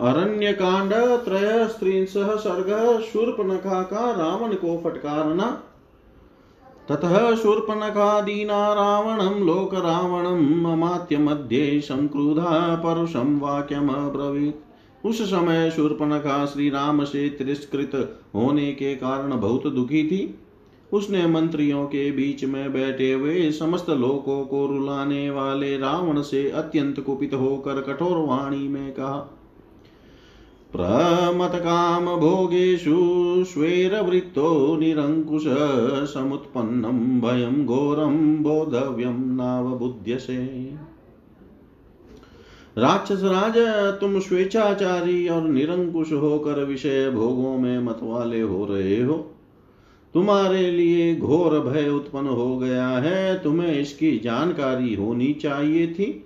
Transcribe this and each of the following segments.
अरण्य कांड त्रय, स्त्रींसह सर्ग शूर्पनखा का रावण को फटकारना ततः शूर्पनखादीना रावणं, लोकरावणं ममात्य मध्ये संक्रुधा, परुषं वाक्यमब्रवीत् उस समय शूर्पनखा श्री राम से तिरस्कृत होने के कारण बहुत दुखी थी। उसने मंत्रियों के बीच में बैठे हुए समस्त लोकों को रुलाने वाले रावण से अत्यंत कुपित होकर कठोर वाणी में कहा प्रमतकामभोगेषु स्वेरवृत्तो निरङ्कुश समुत्पन्नं भयं घोरं बोधव्यं नावबुध्यसे। राक्षस राज, तुम स्वेच्छाचारी और निरंकुश होकर विषय भोगों में मतवाले हो रहे हो। तुम्हारे लिए घोर भय उत्पन्न हो गया है, तुम्हें इसकी जानकारी होनी चाहिए थी।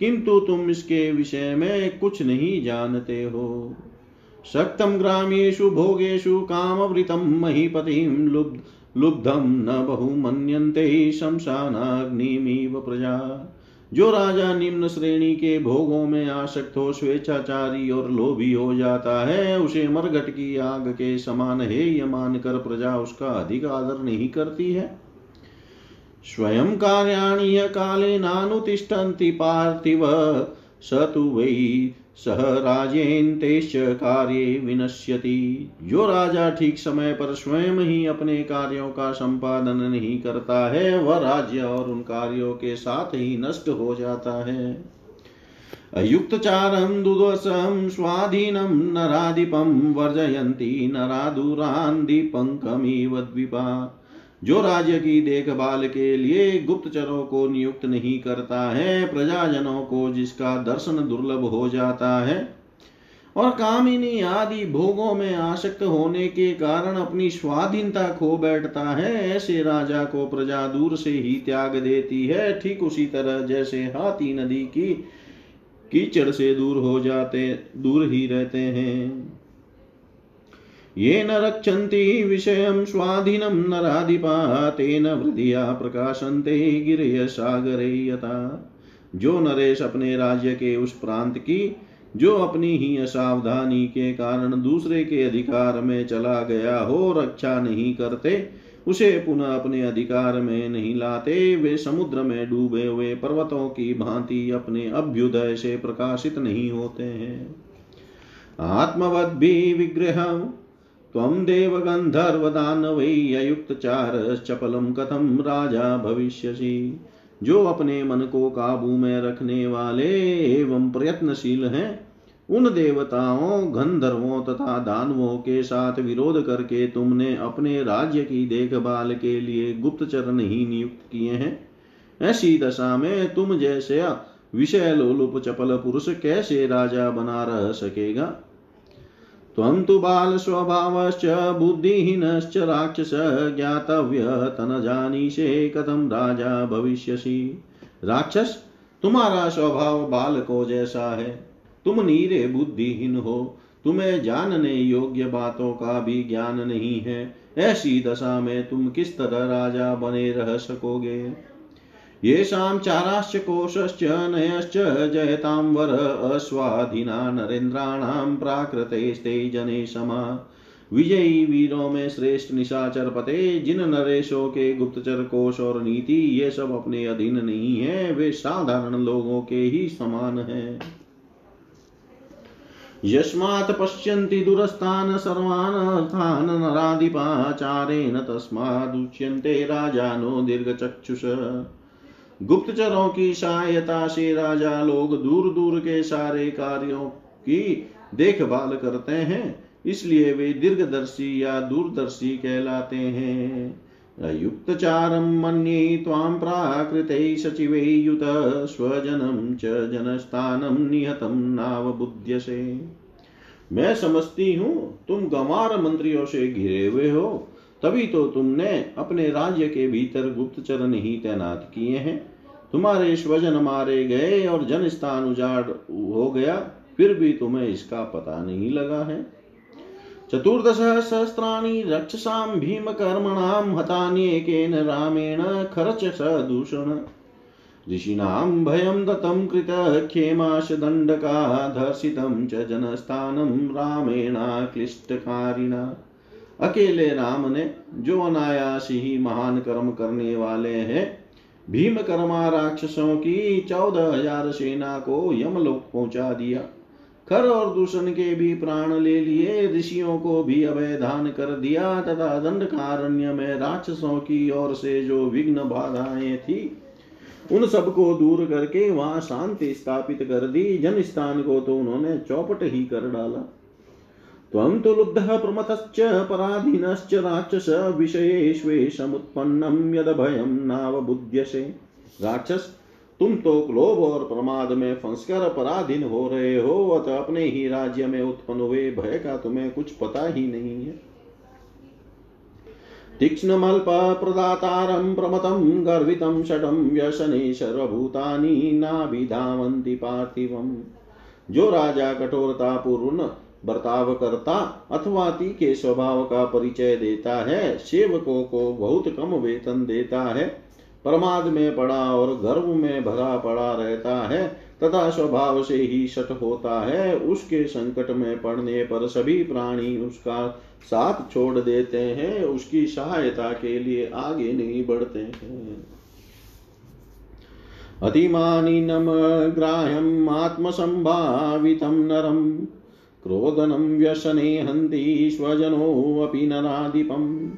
किंतु तुम इसके विषय में कुछ नहीं जानते हो। शक्तम ग्रामेशु भोगेशु कामवृतम महीपतिं लुब्ध लुब्धम न बहु मन्यन्ते शमशानाग्निमिव प्रजा। जो राजा निम्न श्रेणी के भोगों में आसक्त हो, स्वेच्छाचारी और लोभी हो जाता है, उसे मरघट की आग के समान हेय मानकर प्रजा उसका अधिक आदर नहीं करती है। स्वयं कार्याणि कालेनानुतिष्ठन्ति पार्थिव, स तु वै सह राजेन्तेश्च कार्ये विनश्यति। जो राजा ठीक समय पर स्वयं ही अपने कार्यों का संपादन नहीं करता है, वह राज्य और उन कार्यों के साथ ही नष्ट हो जाता है। अयुक्तचारं दुदसं स्वाधीनं नराधिपं वर्जयन्ति नरादुरान् दीपङ्कमिव द्विपा। जो राज्य की देखभाल के लिए गुप्तचरों को नियुक्त नहीं करता है, प्रजाजनों को जिसका दर्शन दुर्लभ हो जाता है, और कामिनी आदि भोगों में आसक्त होने के कारण अपनी स्वाधीनता खो बैठता है, ऐसे राजा को प्रजा दूर से ही त्याग देती है। ठीक उसी तरह जैसे हाथी नदी की कीचड़ से दूर हो जाते, दूर ही रहते हैं। ये न रक्षन्ति विषयं स्वाधीनं नराधिपा तेन वृद्धिया प्रकाशन्ते गिरय सागरे यथा। जो नरेश अपने राज्य के उस प्रांत की, जो अपनी ही असावधानी के कारण दूसरे के अधिकार में चला गया हो, रक्षा नहीं करते, उसे पुनः अपने अधिकार में नहीं लाते, वे समुद्र में डूबे हुए पर्वतों की भांति अपने अभ्युदय से प्रकाशित नहीं होते हैं। आत्मवद भी विग्रह त्वं देवगन्धर्वदानवै अयुक्तचारश्चपलं कथं राजा भविष्यसि? जो अपने मन को काबू में रखने वाले एवं प्रयत्नशील हैं, उन देवताओं, गंधर्वों तथा दानवों के साथ विरोध करके तुमने अपने राज्य की देखभाल के लिए गुप्तचर नहीं नियुक्त किए हैं। ऐसी दशा में तुम जैसे विषय लोलुप चपल पुरुष कैसे राजा बना रह सकेगा? त्वं तु बालस्वभावश्च बुद्धिहीनश्च राक्षस ज्ञातव्य तनजानीषे कथं राजा भविष्यसि? राक्षस, तुम्हारा स्वभाव बालको जैसा है। तुम नीरे बुद्धिहीन हो। तुम्हें जानने योग्य बातों का भी ज्ञान नहीं है। ऐसी दशा में तुम किस तरह राजा बने रह सकोगे? येषां चाराश्च कोशश्च नयश्च जयतां वर अस्वाधीना नरेन्द्राणां प्राकृतेस्ते जने समा विजयी वीरों में श्रेष्ठ निशाचर पते जिन नरेशों के गुप्तचर कोश और नीति, ये सब अपने अधीन नहीं है, वे साधारण लोगों के ही समान हैं। यस्मात् पश्यन्ति दुरस्तान् सर्वान् अर्थान् नराधिपाचारेण तस्मादुच्यन्ते राजानो दीर्घचक्षुष। गुप्तचरों की सहायता से राजा लोग दूर दूर के सारे कार्यों की देखभाल करते हैं, इसलिए वे दीर्घदर्शी या दूरदर्शी कहलाते हैं। युक्तचारं मन्ये त्वां प्राकृते सचिवे युत, स्वजनं च जनस्थानं निहतं नावबुध्यसे। मैं समझती हूँ, तुम गंवार मंत्रियों से घिरे हुए हो। तभी तो तुमने अपने राज्य के भीतर गुप्तचर नहीं तैनात किए हैं। तुम्हारे स्वजन मारे गए और जन स्थान उजाड़ हो गया, फिर भी तुम्हें इसका पता नहीं लगा है। चतुर्दश सहस्राणि रक्षसां भीमकर्मणां हतान्येकेन रामेण खरच स दूषण। ऋषि भयम सदूषण ऋषीणां भयं दत्तं कृतक्षेमाशदण्डकाधर्षितं च जनस्थानं रामेणाक्लिष्टकारिणा। अकेले राम ने जो अनायास ही महान कर्म करने वाले हैं, भीम कर्मा राक्षसों की चौदह हज़ार सेना को यमलोक पहुँचा दिया। खर और दूषण के भी प्राण ले लिए, ऋषियों को भी दान कर दिया, तथा दंडकारण्य में राक्षसों की ओर से जो विघ्न बाधाएँ थी, उन सबको दूर करके वहाँ शांति स्थापित कर दी। जन स्थान को तो उन्होंने चौपट ही कर डाला। त्वं तु लुब्धः प्रमथश्च, पराधीनश्च राक्षस विषयेष्वेशमुत्पन्नं यदभयं नावबुध्यसे। राक्षस, तुम तो लोभ और प्रमाद में फंसकर पराधीन हो रहे हो, अतः अपने ही राज्य में उत्पन्न हुए भय का तुम्हें कुछ पता ही नहीं है। तीक्ष्णमल्पप्रदातारं प्रमतं, गर्वितं षडं व्यसने सर्वभूतानि नाभिधावन्ति पार्थिवम्। जो राजा कठोरता पूर्ण बर्ताव करता अथवा के स्वभाव का परिचय देता है, सेवकों को बहुत कम वेतन देता है। प्रमाद में पड़ा और गर्व में भरा पड़ा रहता है, तथा स्वभाव से ही शट होता है। उसके संकट में पड़ने पर सभी प्राणी उसका साथ छोड़ देते हैं, उसकी सहायता के लिए आगे नहीं बढ़ते हैं। अतिमानिनम ग्राह्यम आत्मसंभावितम नरम। क्रोधनं व्यसने हन्ति स्वजनोऽपि नराधिपम्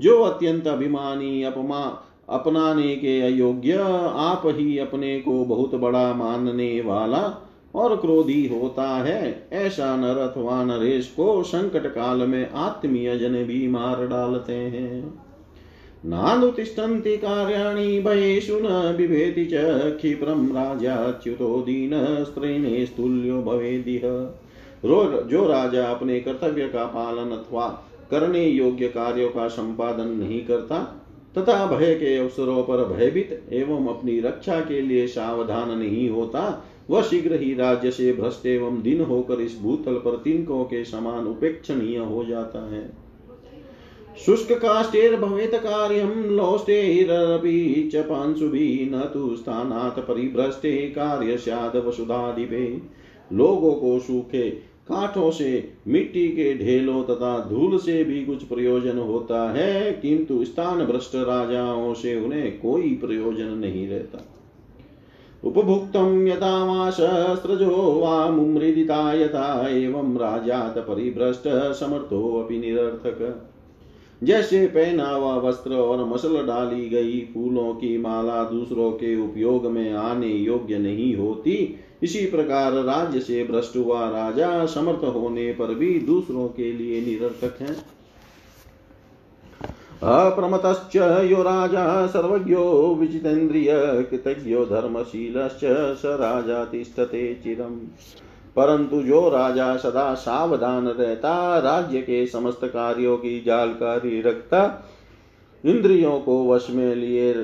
जो अत्यंत अभिमानी अपमा, अपनाने के अयोग्य, आप ही अपने को बहुत बड़ा मानने वाला और क्रोधी होता है, ऐसा नर अथवा नरेश को संकट काल में आत्मीय जन भी मार डालते हैं। नानुतिष्ठन्ति कार्याणि भयेषु न बिभेति च, क्षिप्रं राजाच्युतो दीनस्त्रेणे स्तुल्यो भवेदिह। जो राजा अपने कर्तव्य का पालन अथवा करने योग्य कार्यों का संपादन नहीं करता, तथा भय के अवसरों पर भयभीत एवं अपनी रक्षा के लिए सावधान नहीं होता, वह शीघ्र ही राज्य से भ्रष्ट एवं दिन होकर इस भूतल पर तिनकों के समान उपेक्षणीय हो जाता है। शुष्क काष्टेर भवेत कार्यम लोष्टेरपि च पांशुभिः न तु स्थानात् परिभ्रष्टे कार्य स्याद वसुधाधिपे लोगों को सूखे काठों से, मिट्टी के ढेलों तथा धूल से भी कुछ प्रयोजन होता है, किंतु स्थान भ्रष्ट राजाओं से उन्हें कोई प्रयोजन नहीं रहता। उपभुक्तं यथा वा शस्त्रजो वा मुमृदिता यथा एवं राजात परिभ्रष्ट समर्थोऽपि निरर्थक। जैसे पहना हुआ वस्त्र और मसल डाली गई फूलों की माला दूसरों के उपयोग में आने योग्य नहीं होती इसी प्रकार राज्य से भ्रष्ट हुआ राजा समर्थ होने पर भी दूसरों के लिए निरर्थक है। अप्रमतश्च यो राजा सर्वज्ञो विजितेन्द्रिय कृतज्ञो धर्मशीलश्च स राजा तिष्ठते चिरम्। परंतु जो राजा सदा सावधान रहता, राज्य के समस्त कार्यों की जानकारी रखता, इंद्रियों को वश में लिए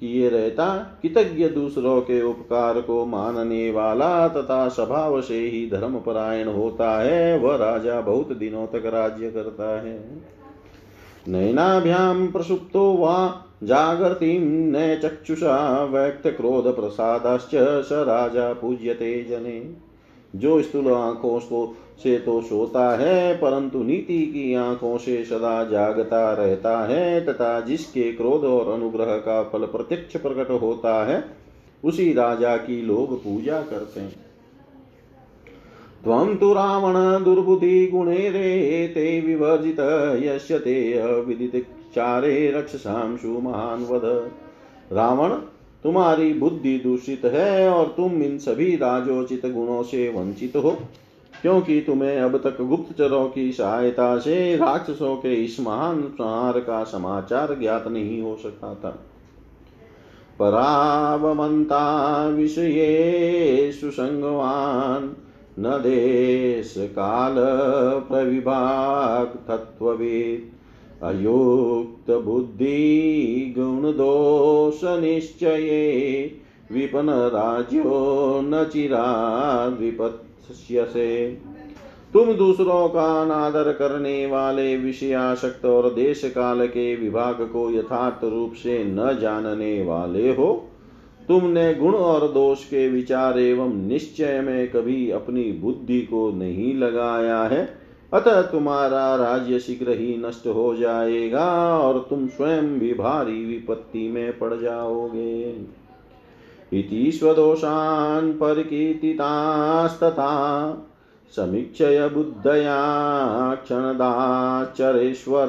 किए रहता, कृतज्ञ दूसरों के उपकार को मानने वाला तथा स्वभाव से ही धर्म परायण होता है, वह राजा बहुत दिनों तक राज्य करता है। नैनाभ्याम प्रसुप्तो वा जागृति न चक्षुषा व्यक्त क्रोध प्रसादश्च स राजा पूज्यते जने। जो स्थूल आँखों को से तो सोता है, परंतु नीति की आँखों से सदा जागता रहता है, तथा जिसके क्रोध और अनुग्रह का फल प्रत्यक्ष प्रकट होता है, उसी राजा की लोग पूजा करते हैं। त्वं तु रावण दुर्बुद्धि गुणे रे, ते विवर्जित यस्य ते अविदितचारे रक्षसांशु महान वध रावण तुम्हारी बुद्धि दूषित है और तुम इन सभी राजोचित गुणों से वंचित हो, क्योंकि तुम्हें अब तक गुप्तचरों की सहायता से राक्षसों के इस महान संहार का समाचार ज्ञात नहीं हो सकता था। परावमंता विषये सुसंगवान न देश काल प्रविभाग तत्ववेद गुण दोष निश्चये विपन न चिराद विपत्स्यसे। तुम दूसरों का अनादर करने वाले विषयाशक्त और देश काल के विभाग को यथार्थ रूप से न जानने वाले हो। तुमने गुण और दोष के विचार एवं निश्चय में कभी अपनी बुद्धि को नहीं लगाया है। अतः तुम्हारा राज्य शीघ्र ही नष्ट हो जाएगा और तुम स्वयं भी भारी विपत्ति में पड़ जाओगे। इति स्वदोषान् परिकीर्तितास्तथा समीक्षय बुद्धया क्षणदाचरेश्वर।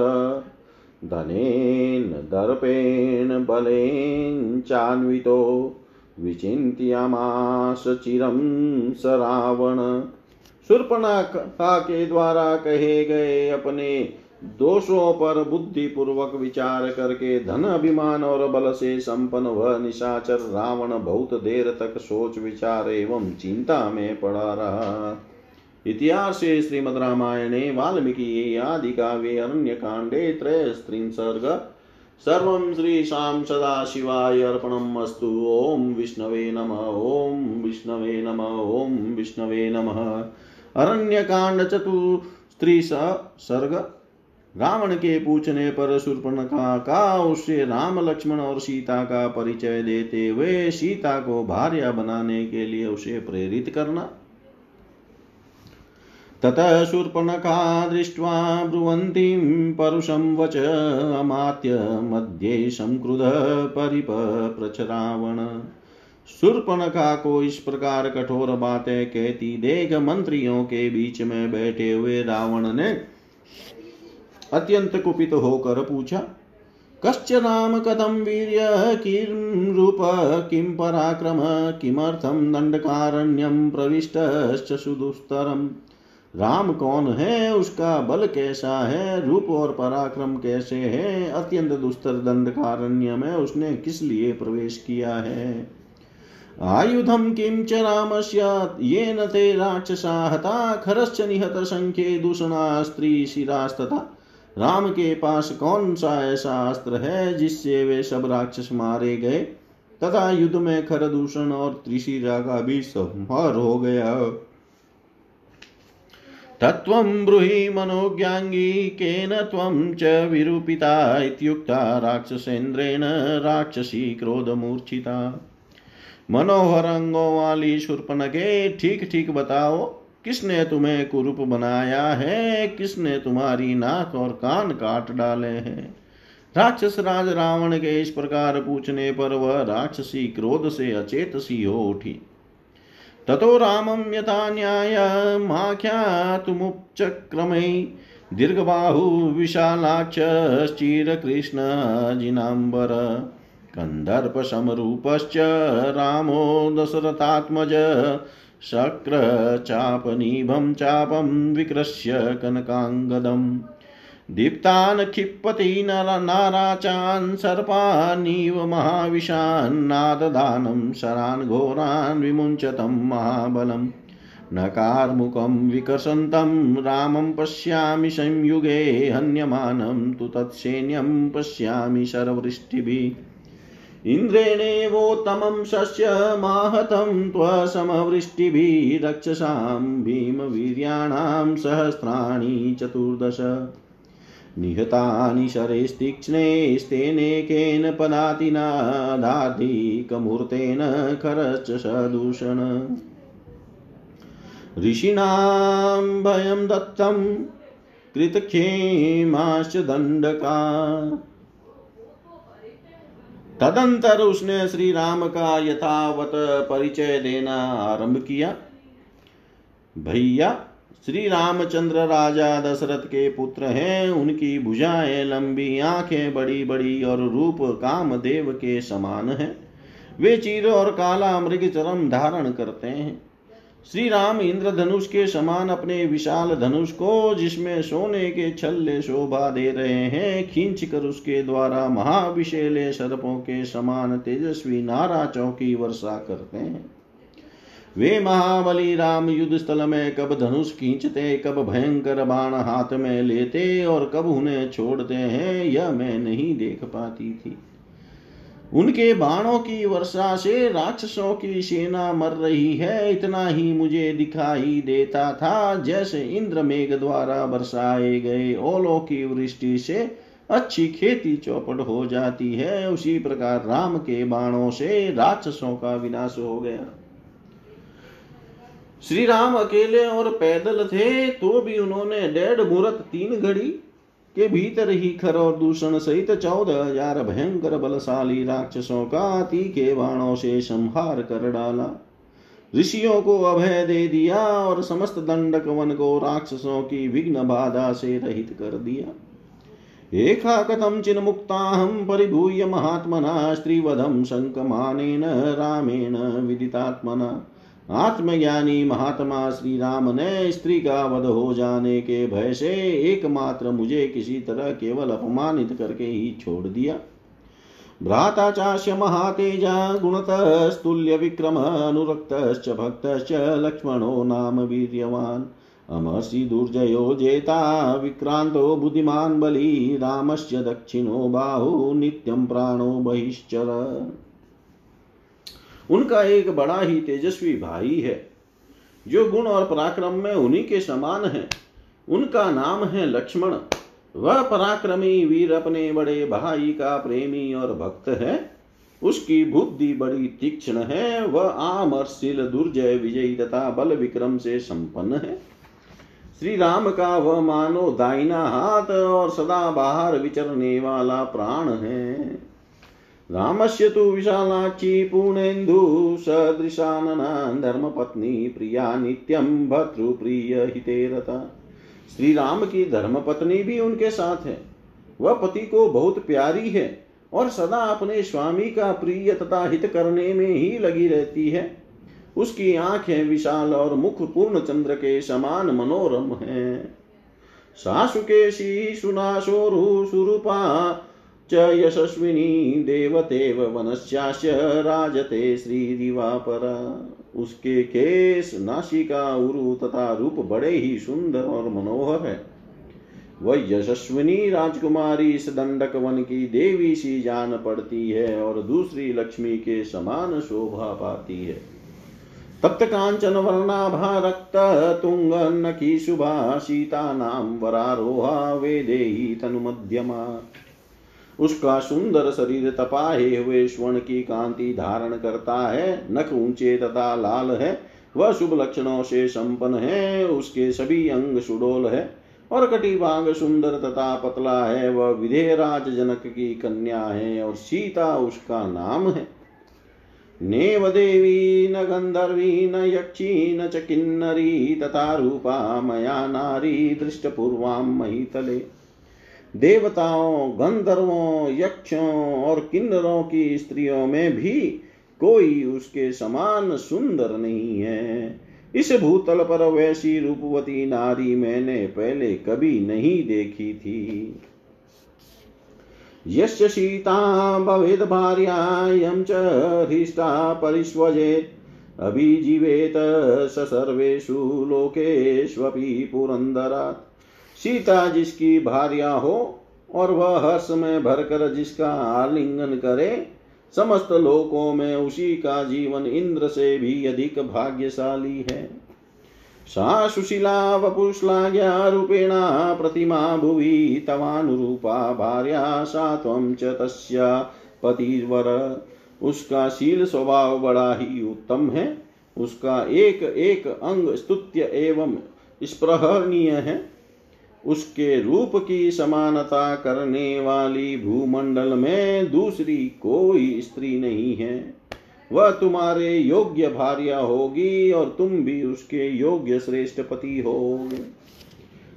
धनेन दर्पेण बलेन चान्वितो विचिन्त्यामास चिरं स रावण। शूर्पणखा के द्वारा कहे गए अपने दोषों पर बुद्धि पूर्वक विचार करके धन अभिमान और बल से संपन्न वह निशाचर रावण बहुत देर तक सोच विचार एवं चिंता में पड़ा रहा। इतिहास श्रीमद रामायणे, वाल्मीकि आदि काव्ये अरण्य कांडे त्रयस्त्रिंसर्ग, सर्वं श्रीशां सदाशिवाय अर्पणम् अस्तु। ॐ विष्णवे नमः ॐ विष्णवे नमः ॐ विष्णवे नमः। अरण्यकांड चतुस्त्रिश सर्ग। रावण के पूछने पर शूर्पणखा का उससे राम, लक्ष्मण और सीता का परिचय देते हुए सीता को भार्या बनाने के लिए उसे प्रेरित करना। ततः शूर्पणखा दृष्ट्वा ब्रुवन्तीं परुषं वच अमात्य मध्ये संक्रुध परिपप्रच रावण। शूर्पणखा को इस प्रकार कठोर बातें कहती देख मंत्रियों के बीच में बैठे हुए रावण ने अत्यंत कुपित होकर पूछा कश्च नाम कथम वीर्य किं रूप, किं पराक्रम किमर्थम दंडकारण्यम प्रविष्ट सुदुस्तरम? राम कौन है, उसका बल कैसा है, रूप और पराक्रम कैसे है? अत्यंत दुस्तर दंडकारण्य में उसने किस लिए प्रवेश किया है? आयुधम किं च रामस्य येन ते राक्षसा हता, खरश्च निहत संख्ये दूषणा, स्त्री शिरास्तथा। राम के पास कौन सा ऐसा अस्त्र है जिससे वे सब राक्षस मारे गए? तथा युद्ध में खर दूषण और त्रिशिरा का भी संहार हो गया। तत्त्वं ब्रूहि मनोज्ञाङ्गी, केन त्वं च विरूपिता इत्युक्ता राक्षसेन्द्रेण राक्षसी क्रोधमूर्छिता। मनोहर अंगों वाली शूर्पणखे ठीक ठीक बताओ, किसने तुम्हें कुरूप बनाया है? किसने तुम्हारी नाक और कान काट डाले हैं? राक्षस राज रावण के इस प्रकार पूछने पर वह राक्षसी क्रोध से अचेत सी हो उठी। ततो रामं यथा न्यायमाख्यातुमुपचक्रमे दीर्घबाहु विशालाक्षश्चिरकृष्णजिनाम्बर कन्दर्पसमरूपश्च रामो दशरथात्मज शक्रचापनिभं चापं विकृष्य कनकाङ्गदम्। दीप्तान् क्षिपति नाराचान् सर्पानीव महाविशान्नाददानं शरान् घोरान् विमुञ्चतं महाबलम्। नकारमुखं विकसन्तं रामं पश्यामि संयुगे हन्यमानं तु तत्सैन्यं पश्यामि शरवृष्टिभिः इन्द्रेणेवोत्तमं शस्यमाहतं त्वसमवृष्टिभिः रक्षसां भीमवीर्याणां सहस्राणि चतुर्दश। निहतानि शरैस्तीक्ष्णैस्तेनेकेन पदातिना दाधिकमूर्तेन खरश्च सदूषण। ऋषीणां भयं दत्तं कृतक्षेमाश्च दण्डका। तदंतर उसने श्री राम का यथावत परिचय देना आरंभ किया। भैया, श्री रामचंद्र राजा दशरथ के पुत्र हैं, उनकी भुजाएँ लंबी, आँखें बड़ी बड़ी और रूप काम देव के समान हैं। वे चीर और काला मृग चरम धारण करते हैं। श्री राम इंद्रधनुष के समान अपने विशाल धनुष को, जिसमें सोने के छल्ले शोभा दे रहे हैं, खींच कर उसके द्वारा महाविशेले सर्पों के समान तेजस्वी नारा चौकी वर्षा करते हैं। वे महाबली राम युद्ध स्थल में कब धनुष खींचते, कब भयंकर बाण हाथ में लेते और कब उन्हें छोड़ते हैं, यह मैं नहीं देख पाती थी। उनके बाणों की वर्षा से राक्षसों की सेना मर रही है, इतना ही मुझे दिखाई देता था जैसे इंद्र मेघ द्वारा बरसाए गए ओलों की वृष्टि से अच्छी खेती चौपट हो जाती है। उसी प्रकार राम के बाणों से राक्षसों का विनाश हो गया। श्री राम अकेले और पैदल थे तो भी उन्होंने डेढ़ मुहूर्त तीन घड़ी के भीतर ही खर और दूषण सहित चौदह हज़ार भयंकर बलशाली राक्षसों का तीखे बाणों से संहार कर डाला। ऋषियों को अभय दे दिया और समस्त दंडक वन को राक्षसों की विघ्न बाधा से रहित कर दिया। एका कथम चिन मुक्ता हम परिभूय महात्मना स्त्रीवधम शंकमानेन रामेण विदितात्मना। आत्मज्ञानी महात्मा श्री राम ने स्त्री का वध हो जाने के भय से एकमात्र मुझे किसी तरह केवल अपमानित करके ही छोड़ दिया। भ्राता चास्य महातेजा गुणतस्तुल्य विक्रम अनुरक्तश्च भक्तश्च लक्ष्मणो नाम वीर्यवान्। अमर्षि दुर्जयो जेता विक्रान्तो बुद्धिमान् बली रामस्य दक्षिणो बाहु नित्यं प्राणो बहिश्चर। उनका एक बड़ा ही तेजस्वी भाई है। जो गुण और पराक्रम में उन्हीं के समान है। उनका नाम है लक्ष्मण। वह पराक्रमी वीर अपने बड़े भाई का प्रेमी और भक्त है। उसकी बुद्धि बड़ी तीक्ष्ण है। वह आमर्शील दुर्जय विजयी तथा बल विक्रम से संपन्न है। श्री राम का वह मानो दाइना हाथ और सदा बाहर विचरने वाला प्राण है। रामस्य तु विशालाक्षी पूर्णेन्दु सदृशानना धर्मपत्नी प्रिया नित्यं भर्तृप्रिय हिते रता। श्री राम की धर्मपत्नी भी उनके साथ है। वह पति को बहुत प्यारी है और सदा अपने स्वामी का प्रिय तथा हित करने में ही लगी रहती है। उसकी आँखें विशाल और मुख पूर्ण चंद्र के समान मनोरम है। सासुकेशी सुनाशोरु सुरूपा च यशस्विनी देवतेव वनस्यास्य राजते श्रीदिवापर उसके केश नासिका उरु तथा रूप बड़े ही सुंदर और मनोहर है। वह यशस्विनी राजकुमारी इस दंडक वन की देवी सी जान पड़ती है और दूसरी लक्ष्मी के समान शोभा पाती है। तप्त कांचन वर्णाभा रक्त तुंग नखी शुभा सीता नाम वरारोहा वेदेही तनु मध्यमा उसका सुंदर शरीर तपाए हुए स्वर्ण की कांति धारण करता है, नख ऊँचे तथा लाल है, वह शुभ लक्षणों से संपन्न है, उसके सभी अंग सुडोल है और कटिभाग सुंदर तथा पतला है, वह विधेयराज जनक की कन्या है और सीता उसका नाम है। नेव देवी न गंधर्वी न यक्षी न च किन्नरी तथा रूपा मया नारी दृष्टपूर्वाम महितले। देवताओं, गंधर्वों, यक्षों और किन्नरों की स्त्रियों में भी कोई उसके समान सुंदर नहीं है। इस भूतल पर वैसी रूपवती नारी मैंने पहले कभी नहीं देखी थी। यस्य सीता भवेद भार्यायं च हृष्टा परिष्वजेत् अभिजीवेत स सर्वेषु लोकेष्वपि पुरन्दरात्। सीता जिसकी भार्या हो और वह हर्ष में भरकर जिसका आलिंगन करे, समस्त लोकों में उसी का जीवन इंद्र से भी अधिक भाग्यशाली है। सा सुशीला वपुश्लाघ्या रूपेणा प्रतिमा भुवि तवानुरूपा भार्या सा त्वं च तस्य पतिवर उसका शील स्वभाव बड़ा ही उत्तम है। उसका एक एक अंग स्तुत्य एवं स्प्रहणीय है। उसके रूप की समानता करने वाली भूमंडल में दूसरी कोई स्त्री नहीं है। वह तुम्हारे योग्य भार्या होगी और तुम भी उसके योग्य श्रेष्ठ पति होगे।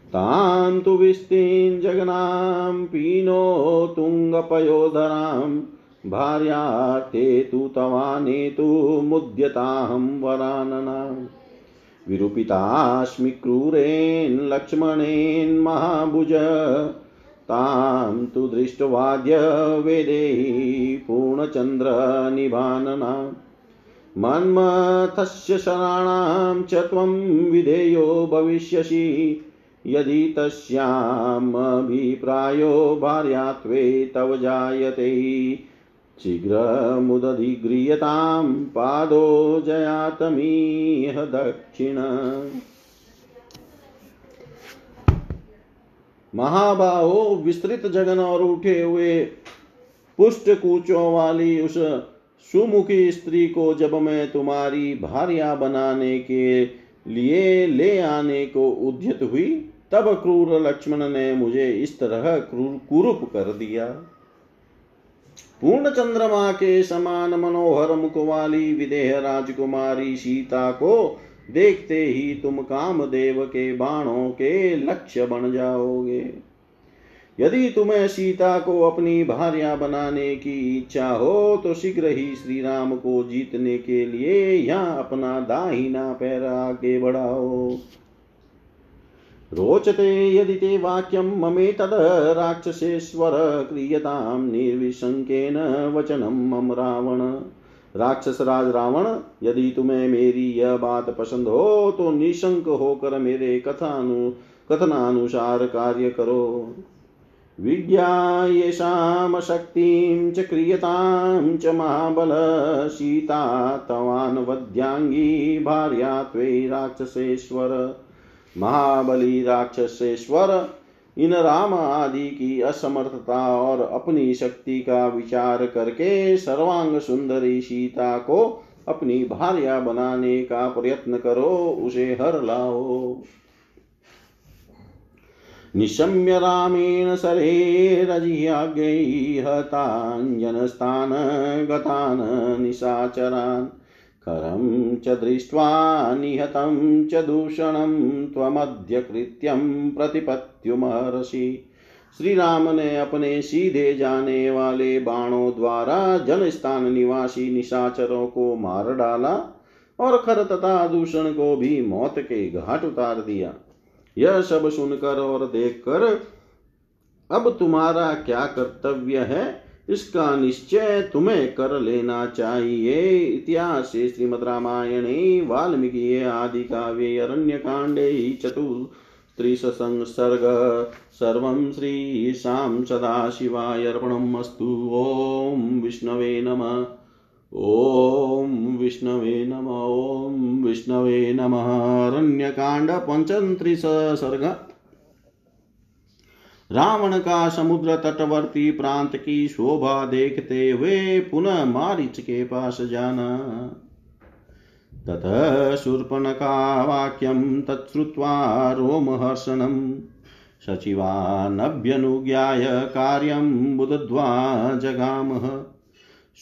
तान्तु विस्तीन जगनाम पीनो तुंगपयोधराम भार्या ते तु तवाने तु मुद्यताहम वरानना विरूपितास्मि क्रूरेण लक्ष्मणेन महाभुज। तां तु दृष्टवाद्य वेदेहि पूर्णचन्द्रनिभानना। मन्मथस्य शराणां च त्वं विधेयो भविष्यसि। यदि तस्यामभिप्रायो भार्यात्वे तव जायते। शीघ्रमुदधिगृह्यतां पादो जयातमीह दक्षिण। महाबाहो विस्तृत जगन और उठे हुए पुष्ट कूचों वाली उस सुमुखी स्त्री को जब मैं तुम्हारी भार्या बनाने के लिए ले आने को उद्यत हुई, तब क्रूर लक्ष्मण ने मुझे इस तरह क्रूर कुरूप कर दिया। पूर्ण चंद्रमा के समान मनोहर मुख वाली विदेह राजकुमारी सीता को देखते ही तुम कामदेव के बाणों के लक्ष्य बन जाओगे। यदि तुम्हें सीता को अपनी भार्या बनाने की इच्छा हो तो शीघ्र ही श्री राम को जीतने के लिए यहाँ अपना दाहिना पैर आगे बढ़ाओ। रोचते यदि ते वाक्यं ममेतद् राक्षसेश्वर क्रियतां निर्विशंकेन वचनं मम रावण। राक्षस राज रावण, यदि तुम्हें मेरी यह बात पसंद हो तो निशंक होकर मेरे कथानु, कथनानुसार कार्य करो। विद्या शक्तिं च क्रियतां च महाबल सीता, तवान् वद्याङ्गी भार्या राक्षसेश्वर। महाबली राक्षसेश्वर, इन राम आदि की असमर्थता और अपनी शक्ति का विचार करके सर्वांग सुंदरी सीता को अपनी भार्या बनाने का प्रयत्न करो, उसे हर लाओ। निशम्य रामेण सरेरजिह्यताञ्जनस्तान् गतान् निशाचरान्। करं च दृष्ट्वा निहतं च दूषणं त्वमद्य कृत्यं प्रतिपत्युमर्षि श्री राम ने अपने सीधे जाने वाले बाणों द्वारा जन स्थान निवासी निशाचरों को मार डाला और खर तथा दूषण को भी मौत के घाट उतार दिया। यह सब सुनकर और देखकर, अब तुम्हारा क्या कर्तव्य है? इसका निश्चय तुम्हें कर लेना चाहिए। इतिहास श्रीमद रामायणे, वाल्मीकि आदि काव्ये अरण्य कांडे चतुस्त्रिशसंसर्ग। सर्वं श्रीशां सदाशिवाय अर्पणमस्तु। ॐ विष्णवे नमः। ॐ विष्णवे नम। ॐ विष्णवे नमः। अरण्यकाण्ड पञ्चत्रिश सर्ग रावण का समुद्र तटवर्ती प्रांत की शोभा देखते हुए पुनः मारिच के पास जाना। ततः शूर्पणका वाक्यं तच्छ्रुत्वा रोमहर्षणं। सचिवानभ्यनुज्ञाय कार्यं बुद्ध्वा जगामः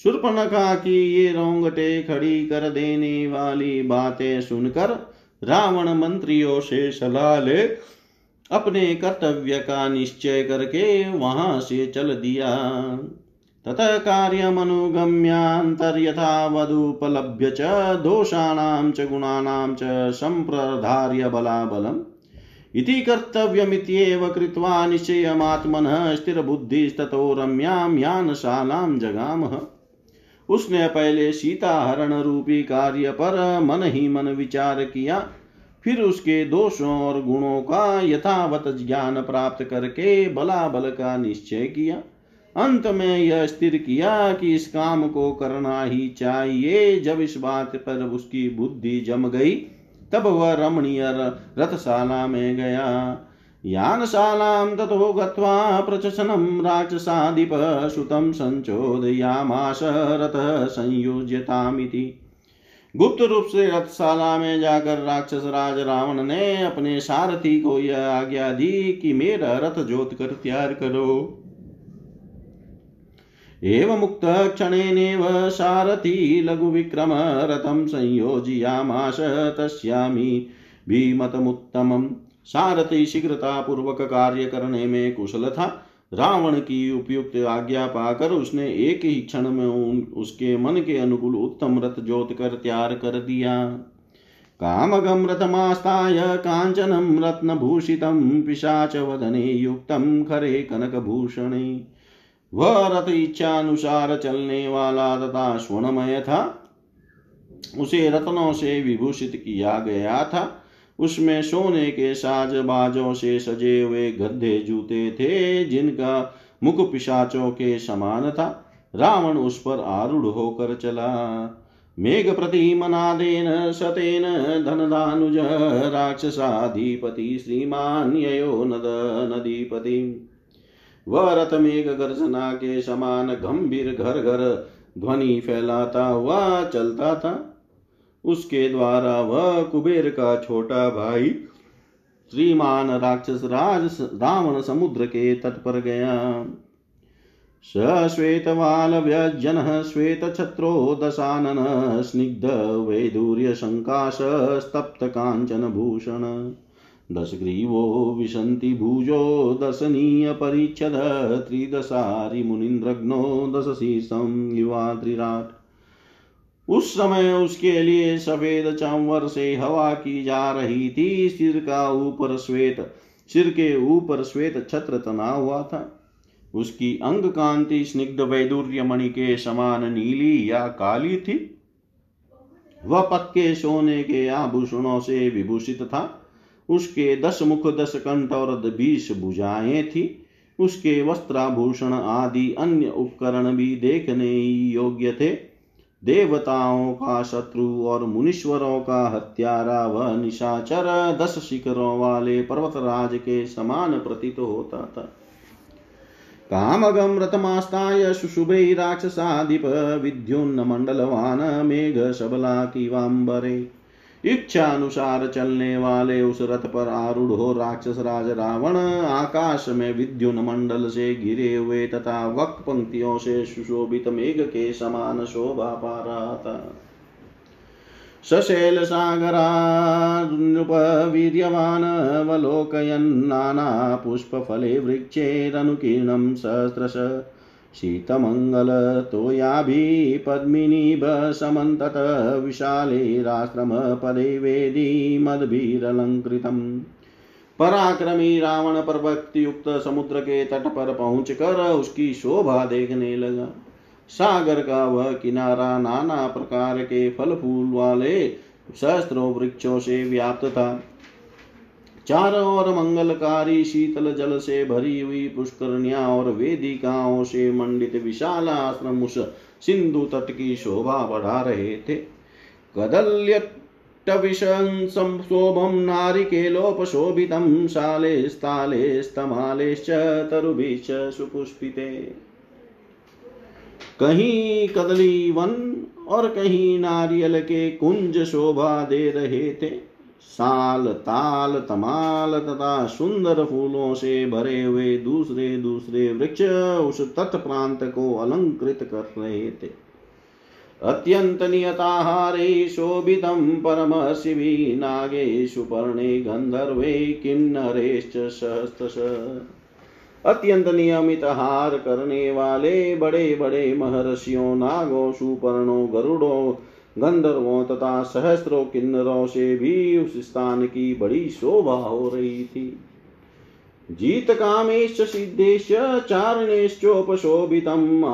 शूर्पणखा की ये रोंगटे खड़ी कर देने वाली बातें सुनकर रावण मंत्रियों से सलाह ले अपने कर्तव्य का निश्चय करके वहाँ से चल दिया। ततः कार्यमनुगम्यान्तर्यथावदुपलभ्य च दोषाणां च गुणानां च सम्प्रधार्य बलाबलम्। इति कर्तव्यमित्येव कृत्वा निश्चयमात्मनः स्थिरबुद्धिस्ततो रम्यां यानशालां जगामः। उसने पहले सीता हरण रूपी कार्य पर मन ही मन विचार किया। फिर उसके दोषों और गुणों का यथावत ज्ञान प्राप्त करके बला बल का निश्चय किया। अंत में यह स्थिर किया कि इस काम को करना ही चाहिए। जब इस बात पर उसकी बुद्धि जम गई, तब वह रमणीय रथशाला में गया। यानशालां ततो गत्वा प्रचसनं राक्षसाधिपः सुतं रथः संयोज्यतामिति गुप्त रूप से रथशाला में जाकर राक्षस राज रावण ने अपने सारथी को यह आज्ञा दी कि मेरा रथ जोत कर तैयार करो। एवमुक्त क्षणेनेव सारथी लघुविक्रम रथं संयोजयामाश, तस्यामि। भीमतमुत्तमम् सारथी शीघ्रता पूर्वक कार्य करने में कुशल था। रावण की उपयुक्त आज्ञा पाकर उसने एक ही क्षण में उन, उसके मन के अनुकूल उत्तम रथ जोत कर तैयार कर दिया। कामगम रथमास्ताय काञ्चनं रत्नभूषितं पिशाचवदने युक्तं खरे कनकभूषणे। वह रथ इच्छानुसार चलने वाला तथा स्वर्णमय था, उसे रत्नों से विभूषित किया गया था। उसमें सोने के साज बाजों से सजे हुए गद्दे जूते थे, जिनका मुख पिशाचों के समान था। रावण उस पर आरूढ़ होकर चला। मेघप्रतिमनादेन शतेन धनदानुज राक्षसाधिपति श्रीमान् ययो नद नदीपति। वह रथ मेघ गर्जना के समान गंभीर घर घर ध्वनि फैलाता हुआ चलता था। उसके द्वारा वह कुबेर का छोटा भाई श्रीमान राक्षस राज रावण समुद्र के तट पर गया। स श्वेतवालव्यजनः श्वेतछत्रो दशानन, स्निग्ध वैदूर्यशङ्काशस्तप्तकाञ्चनभूषण दशग्रीवो विशन्ति भुजो दशनीयपरिच्छद त्रिदशारिमुनीन्द्रघ्नो दशशीर्षं युवा त्रिराट। उस समय उसके लिए सफ़ेद चांवर से हवा की जा रही थी। सिर का ऊपर श्वेत, सिर के ऊपर श्वेत छत्र तना हुआ था। उसकी अंग कांति स्निग्ध वैदुर्य मणि के समान नीली या काली थी। वह पक्के सोने के आभूषणों से विभूषित था। उसके दस मुख, दस कंठ और बीस भुजाएँ थी। उसके वस्त्राभूषण आदि अन्य उपकरण भी देखने योग्य थे। देवताओं का शत्रु और मुनीश्वरों का हत्यारा व निशाचर दस शिखरों वाले पर्वतराज के समान प्रतीत होता था। कामगम रतमास्ताय शुशुभे राक्षसाधिप विद्युन्न मंडलवान मेघ सबला किवाम्बरे इच्छा अनुसार चलने वाले उस रथ पर आरूढ़ हो राक्षस राज रावण आकाश में विद्युन मंडल से घिरे हुए तथा वक पंक्तियों से सुशोभित मेघ के समान शोभा पा रहा था। सशैल सागरानुपवीर्यवान् अवलोकयन् फले वृक्षेरनुकीर्णं सहस्रश शीतमङ्गलतोयाभिः पद्मिनीभ समन्तत विशालेराश्रमपदे वेदी मद्भिरलङ्कृतम् पराक्रमी रावण पर भक्ति युक्त समुद्र के तट पर पहुँच कर उसकी शोभा देखने लगा। सागर का वह किनारा नाना प्रकार के फल फूल वाले सहस्त्रों वृक्षों से व्याप्त था। चारों ओर मंगलकारी शीतल जल से भरी हुई पुष्करणिया और वेदिकाओं से मंडित विशाल आश्रम उस सिंधु तट की शोभा बढ़ा रहे थे। कदल्य शोभम नारिकेलोपशोभितं शालेस्तालेस्तमालेश्च तरुभिश्च सुपुष्पिते। कहीं कदली वन और कहीं नारियल के कुंज शोभा दे रहे थे। साल ताल तमाल तथा सुंदर फूलों से भरे हुए दूसरे दूसरे वृक्ष उस तट प्रांत को अलंकृत कर रहे थे। अत्यंत नियताहारे शोभितं परमशिवि नागेषु पर्णे गंधर्वे किन्नरेश्च सहस्रश अत्यंत नियमित हार करने वाले बड़े बड़े महर्षियों, नागों, सुपर्णों, गरुड़ों गंधर्वों तथा सहस्त्रों किन्नरों से भी उस स्थान की बड़ी शोभा हो रही थी। जीत कामेश सिद्धेश चारणेश्चोपशोभितम्।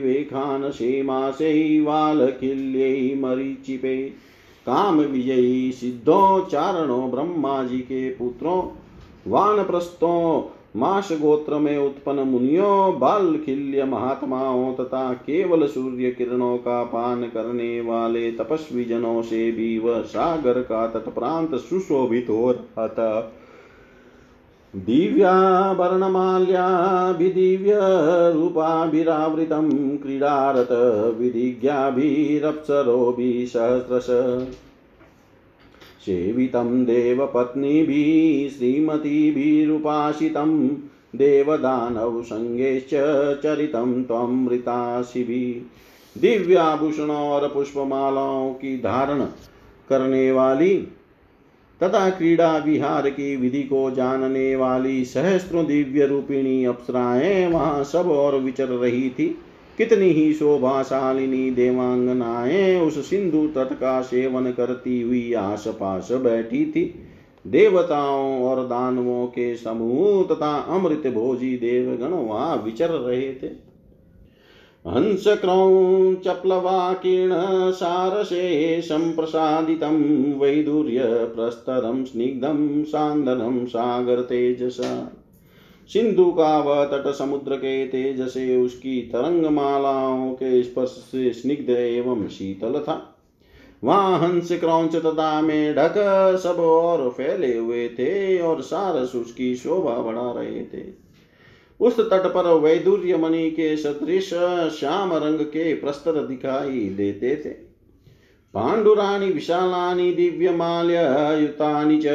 वेखानसेमासै वालकिल्यै मरीचिपे काम विजयी सिद्धों, चारणों ब्रह्मा जी के पुत्रों वान वानप्रस्थों माश गोत्र में उत्पन्न मुनियों बाल खिल्य महात्माओं तथा केवल सूर्य किरणों का पान करने वाले तपस्वी जनों से भी वह सागर का तट प्रांत सुशोभित हो रहा था। दिव्याभरणमाल्याभिदिव्य रूपाभिरावृतं क्रीडारत विधिज्ञाभिरप्सरोभिः सहस्रश। सेवितं देवपत्नीभिः श्रीमतीभिरुपासितं देवदानवसङ्गेश्च चरितं त्वमृताशिभिः दिव्याभूषणों और पुष्पमालाओं की धारण करने वाली तथा क्रीड़ा विहार की विधि को जानने वाली सहस्त्रों दिव्य रूपिणी अप्सराएँ वहाँ सब और विचर रही थी। कितनी ही शोभाशालिनी देवांगनाएँ उस सिंधु तट का सेवन करती हुई आस पास बैठी थी। देवताओं और दानवों के समूह तथा अमृत भोजी देवगण वहाँ विचर रहे थे। हंस क्रौञ्चप्लवाकीर्ण सारसे सम्प्रसादितं वैदुर्य प्रस्तरं स्निग्धं सान्दनं सागरतेजसा सिंधु का वह तट समुद्र के तेज से उसकी तरंग मालाओं के स्पर्श से स्निग्ध एवं शीतल था। वहाँ हंस क्रौच तथा मेढक सब और फैले हुए थे और सारस उसकी शोभा बढ़ा रहे थे। उस तट पर वैदुर्य मणि के सदृश श्याम रंग के प्रस्तर दिखाई देते थे। पाण्डुराणि, विशालानि, दिव्यमाल्ययुतानि च,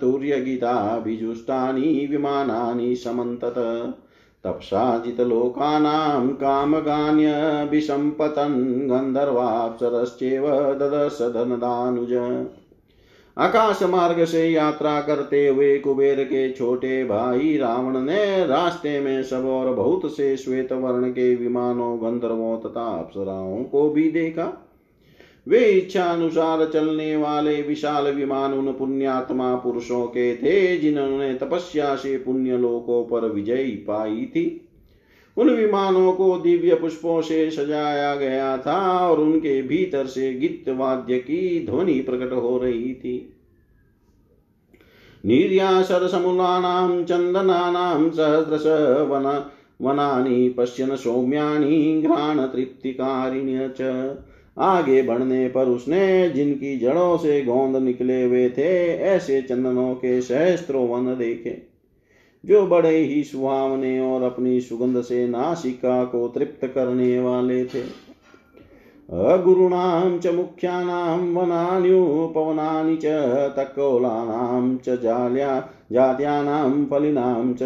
तुर्यगीताभिजुष्टानि, विमानानि समन्तत। तप्साजितलोकानां कामगान्यभिसम्पतन् गन्धर्वाप्सरश्चेव ददश धनदानुज। आकाश मार्ग से यात्रा करते हुए कुबेर के छोटे भाई रावण ने रास्ते में सब और बहुत से श्वेत वर्ण के विमानों गंधर्वों तथा अप्सराओं को भी देखा। वे इच्छा अनुसार चलने वाले विशाल विमान उन पुण्यात्मा पुरुषों के थे, जिन्होंने तपस्या से पुण्य लोकों पर विजय पाई थी। उन विमानों को दिव्य पुष्पों से सजाया गया था और उनके भीतर से गीत वाद्य की ध्वनि प्रकट हो रही थी। निर्यासरसमूलानां चन्दनानां सहस्रश वन वनानि, पश्यन् सौम्यानि घ्राणतृप्तिकारिण्य च। आगे बढ़ने पर उसने जिनकी जड़ों से गोंद निकले हुए थे, ऐसे चंदनों के सहस्त्रों वन देखे, जो बड़े ही सुहावने और अपनी सुगंध से नासिका को तृप्त करने वाले थे। अगुरुणां च मुख्यानां वनान्युपवनानि च तक्कोलानां च, जाल्या जात्यानां फलिनां च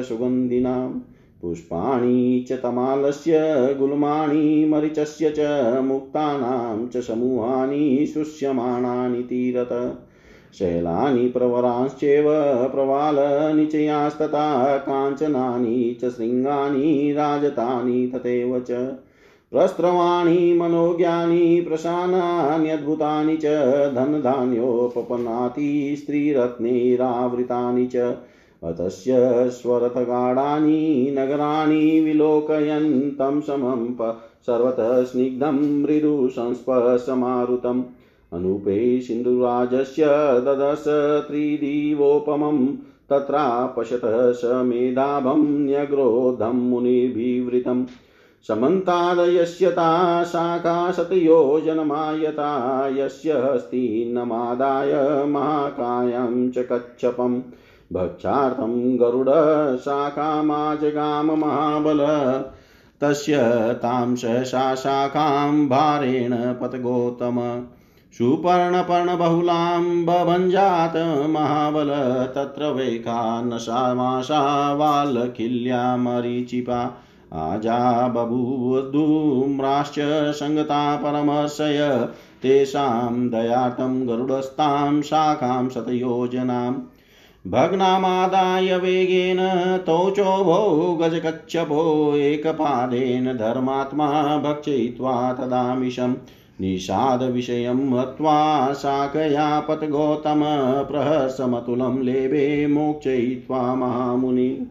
पुष्पाणि च तमालस्य, गुल्माणि मरिचस्य च, मुक्तानां च समूहानि शुष्यमाणानि तीरत। शैलानि प्रवरांश्चैव प्रवालनिचयास्तथा काञ्चनानि च शृङ्गानि, राजतानि तथैव च। प्रस्त्रवाणि, मनोज्ञानि प्रशानान्यद्भुतानि च, धनधान्योपपन्नाति, स्त्रीरत्नैरावृतानि च। अतस्य स्वरथगाढानि नगराणि विलोकयन् तं समं सर्वतः स्निग्धं मृदुसंस्पर्शमारुतम्। अनूपे सिन्धुराजस्य ददश त्रिदिवोपमं तत्रापशतः स मेधाभं न्यग्रोधं मुनिभिवृतम्। समन्तादयस्यता शाखाशतयोजनमायता यस्य हस्तिनमादाय महाकायं च कच्छपम्। भक्षार्थं गरुडशाखामाजगाम महाबल तस्य तां शाखां भारेण पतगोतम सुपर्णपर्णबहुलां बभञ्जात महाबल। तत्र वैखानसामाशा वाल्खिल्या मरीचिपा। आजा बभूवधूम्राश्च सङ्गता परमर्शय तेषां दयार्थं गरुडस्तां शाखां शतयोजनाम् भग्नामादाय वेगेन तौचोभो गजकच्छपो एकपादेन धर्मात्मा भक्षयित्वा तदामिषम् निषादविषयं हत्वा शाकया पतगौतम प्रहर्षमतुलं लेभे मोक्षयित्वा महामुनि।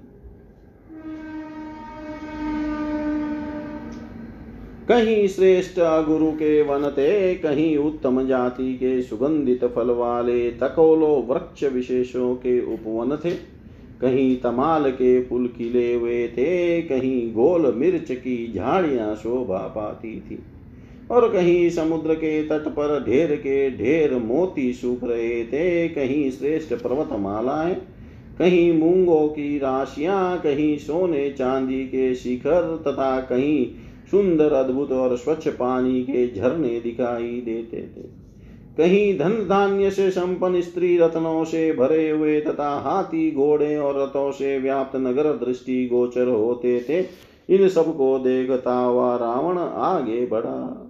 कहीं श्रेष्ठ गुरु के वन थे कहीं उत्तम जाति के सुगंधित फल वाले तकोलो वृक्ष विशेषों के उपवन थे। कहीं तमाल के फूल खिले हुए थे, कहीं गोल मिर्च की झाड़ियाँ शोभा पाती थी। और कहीं समुद्र के तट पर ढेर के ढेर मोती सूख रहे थे, कहीं श्रेष्ठ पर्वत मालाएँ कहीं मूंगों की राशियाँ, कहीं सोने चांदी के शिखर तथा कहीं सुंदर, अद्भुत और स्वच्छ पानी के झरने दिखाई देते थे। कहीं धन धान्य से संपन्न स्त्री रत्नों से भरे हुए तथा हाथी घोड़े और रथों से व्याप्त नगर दृष्टि गोचर होते थे, इन सबको देखता हुआ रावण आगे बढ़ा।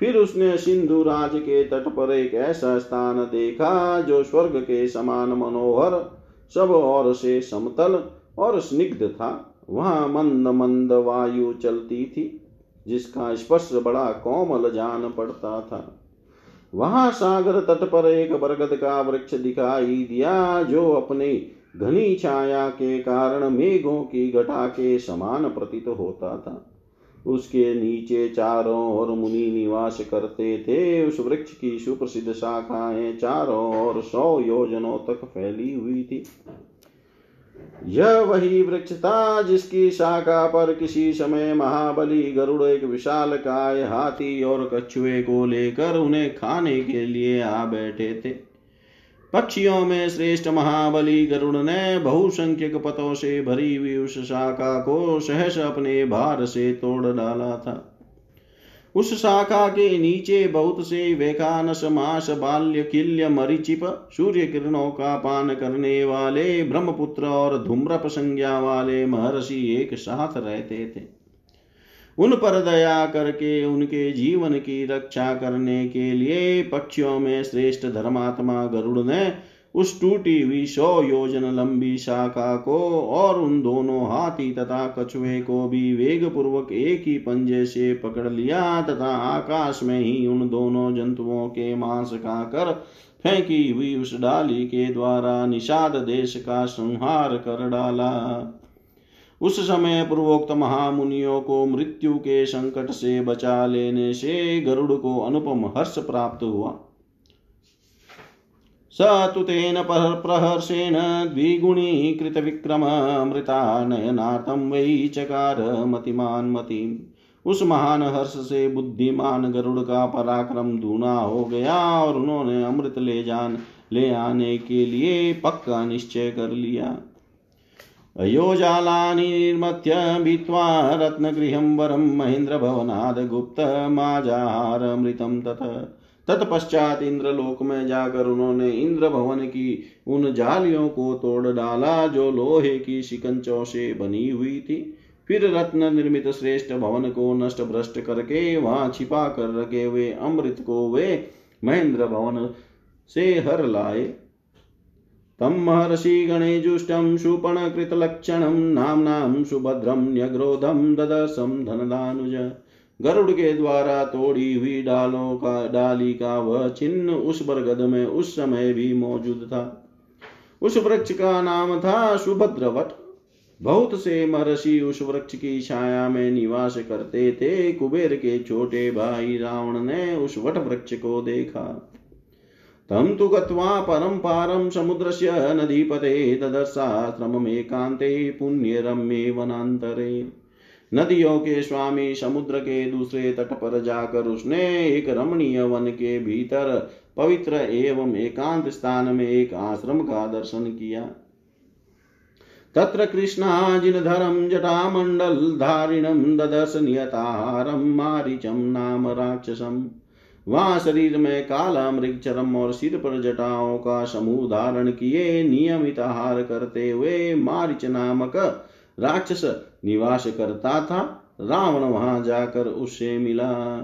फिर उसने सिंधु राज के तट पर एक ऐसा स्थान देखा जो स्वर्ग के समान मनोहर, सब और से समतल और स्निग्ध था। वहाँ मंद मंद वायु चलती थी। जिसका स्पर्श बड़ा कोमल जान पड़ता था। वहाँ सागर तट पर एक बरगद का वृक्ष दिखाई दिया, जो अपने घनी छाया के कारण मेघों की घटा के समान प्रतीत होता था। उसके नीचे चारों ओर मुनि निवास करते थे। उस वृक्ष की सुप्रसिद्ध शाखाएँ चारों ओर सौ योजनों तक फैली हुई थी। यह वही वृक्ष था जिसकी शाखा पर किसी समय महाबली गरुड़ एक विशाल काय हाथी और कछुए को लेकर उन्हें खाने के लिए आ बैठे थे। पक्षियों में श्रेष्ठ महाबली गरुड़ ने बहुसंख्यक पतों से भरी हुई उस शाखा को सहस अपने भार से तोड़ डाला था। उस शाखा के नीचे बहुत से वेखानस मास, बाल्य, किल्य, मरिचिप, सूर्य किरणों का पान करने वाले ब्रह्मपुत्र और धूम्रप संज्ञा वाले महर्षि एक साथ रहते थे। उन पर दया करके उनके जीवन की रक्षा करने के लिए पक्षियों में श्रेष्ठ धर्मात्मा गरुड़ ने उस टूटी हुई सौ योजन लंबी शाखा को और उन दोनों हाथी तथा कछुए को भी वेग पूर्वक एक ही पंजे से पकड़ लिया तथा आकाश में ही उन दोनों जंतुओं के मांस खाकर फेंकी हुई उस डाली के द्वारा निषाद देश का संहार कर डाला। उस समय पूर्वोक्त महामुनियों को मृत्यु के संकट से बचा लेने से गरुड़ को अनुपम हर्ष प्राप्त हुआ। स तु तेन प्रहर्षेण द्विगुणीकृतविक्रमामृतानयनार्थं वै चकार मतिमान मतिम् उस महान हर्ष से बुद्धिमान गरुड़ का पराक्रम दूना हो गया और उन्होंने अमृत ले जान, ले आने के लिए पक्का निश्चय कर लिया। अयोजालानि निर्मथ्य भित्त्वा रत्नगृहं वरं महेन्द्रभवनाद् गुप्तमाजाहारमृतं तत्। तत्पश्चात इंद्रलोक में जाकर उन्होंने इंद्र भवन की उन जालियों को तोड़ डाला, जो लोहे की शिकंचों से बनी हुई थी। फिर रत्न निर्मित श्रेष्ठ भवन को नष्ट भ्रष्ट करके वहाँ छिपा कर रखे हुए अमृत को वे महेंद्र भवन से हर लाए। तम महर्षि गणेजुष्टं शूपणकृतलक्षणं नाम्नां सुभद्रं न्यग्रोधं ददर्शं धनदानुज। गरुड़ के द्वारा तोड़ी हुई डालों का, डाली का वह चिन्ह उस बरगद में उस समय भी मौजूद था। उस वृक्ष का नाम था सुभद्रवट। बहुत से महर्षि उस वृक्ष की छाया में निवास करते थे। कुबेर के छोटे भाई रावण ने उस वट वृक्ष को देखा। तम तु गत्वा परम पारम समुद्रस्य नदीपते तदर्शाश्रममेकान्ते पुण्यरम्ये वनान्तरे। नदियों के स्वामी समुद्र के दूसरे तट पर जाकर उसने एक रमणीय वन के भीतर पवित्र एवं एकांत स्थान में एक आश्रम का दर्शन किया। तत्र कृष्णाजिनधरं जटामण्डलधारिणं ददर्श नियताहारं मारीचम नाम राक्षसम वहाँ शरीर में काला मृग चरम और सिर पर जटाओं का समूह धारण किए, नियमित आहार करते हुए मारिच नामक राक्षस निवास करता था, रावण वहाँ जाकर उससे मिला।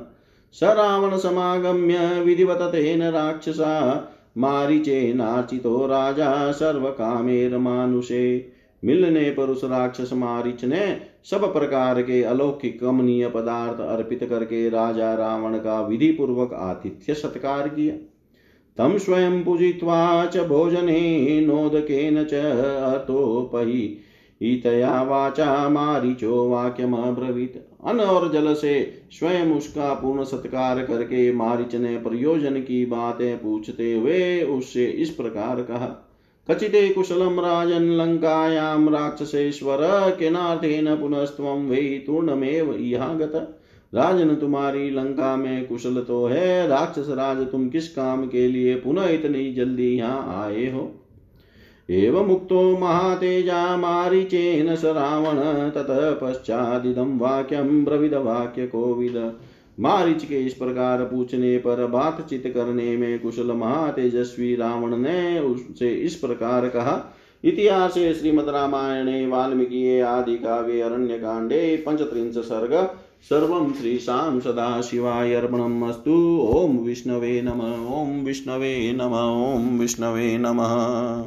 स रावण समागम्य विधिवत तेन राक्षसा, मारिचे नार्चितो राजा सर्व कामेर मानुषे। मिलने पर उस राक्षस मारिच ने सब प्रकार के अलौकिक कमनीय पदार्थ अर्पित करके राजा रावण का विधि पूर्वक आतिथ्य सत्कार किया। तम स्वयं पूजित्वा च भोजने नोदकेन च ईतया वाचा मारीचो वाक्यमब्रवीत। अन्न और जल से स्वयं उसका पूर्ण सत्कार करके मारिच ने प्रयोजन की बातें पूछते हुए उससे इस प्रकार कहा, कचिते कुशलम राजन लंकायाम राक्षसेश्वर केनार्थेन पुनस्त्वं वै तूर्णमेव इहा गत राजन तुम्हारी लंका में कुशल तो है, राक्षस राज तुम किस काम के लिए पुनः इतनी जल्दी यहाँ आए हो? एवमुक्तो महातेजा मारीचेन स रावण, ततः पश्चादिदं वाक्यं ब्रविद वाक्य कोविद। मारिच के इस प्रकार पूछने पर बातचीत करने में कुशल महातेजस्वी रावण ने उससे इस प्रकार कहा, इतिहास श्रीमद रामायणे, वाल्मीकि आदि काव्ये अरण्य कांडे पंचत्रिंश सर्ग, सर्वं श्रीशां सदाशिवाय अर्पणम् अस्तु। ॐ विष्णवे नम ॐ विष्णवे नम ॐ विष्णवे नमः।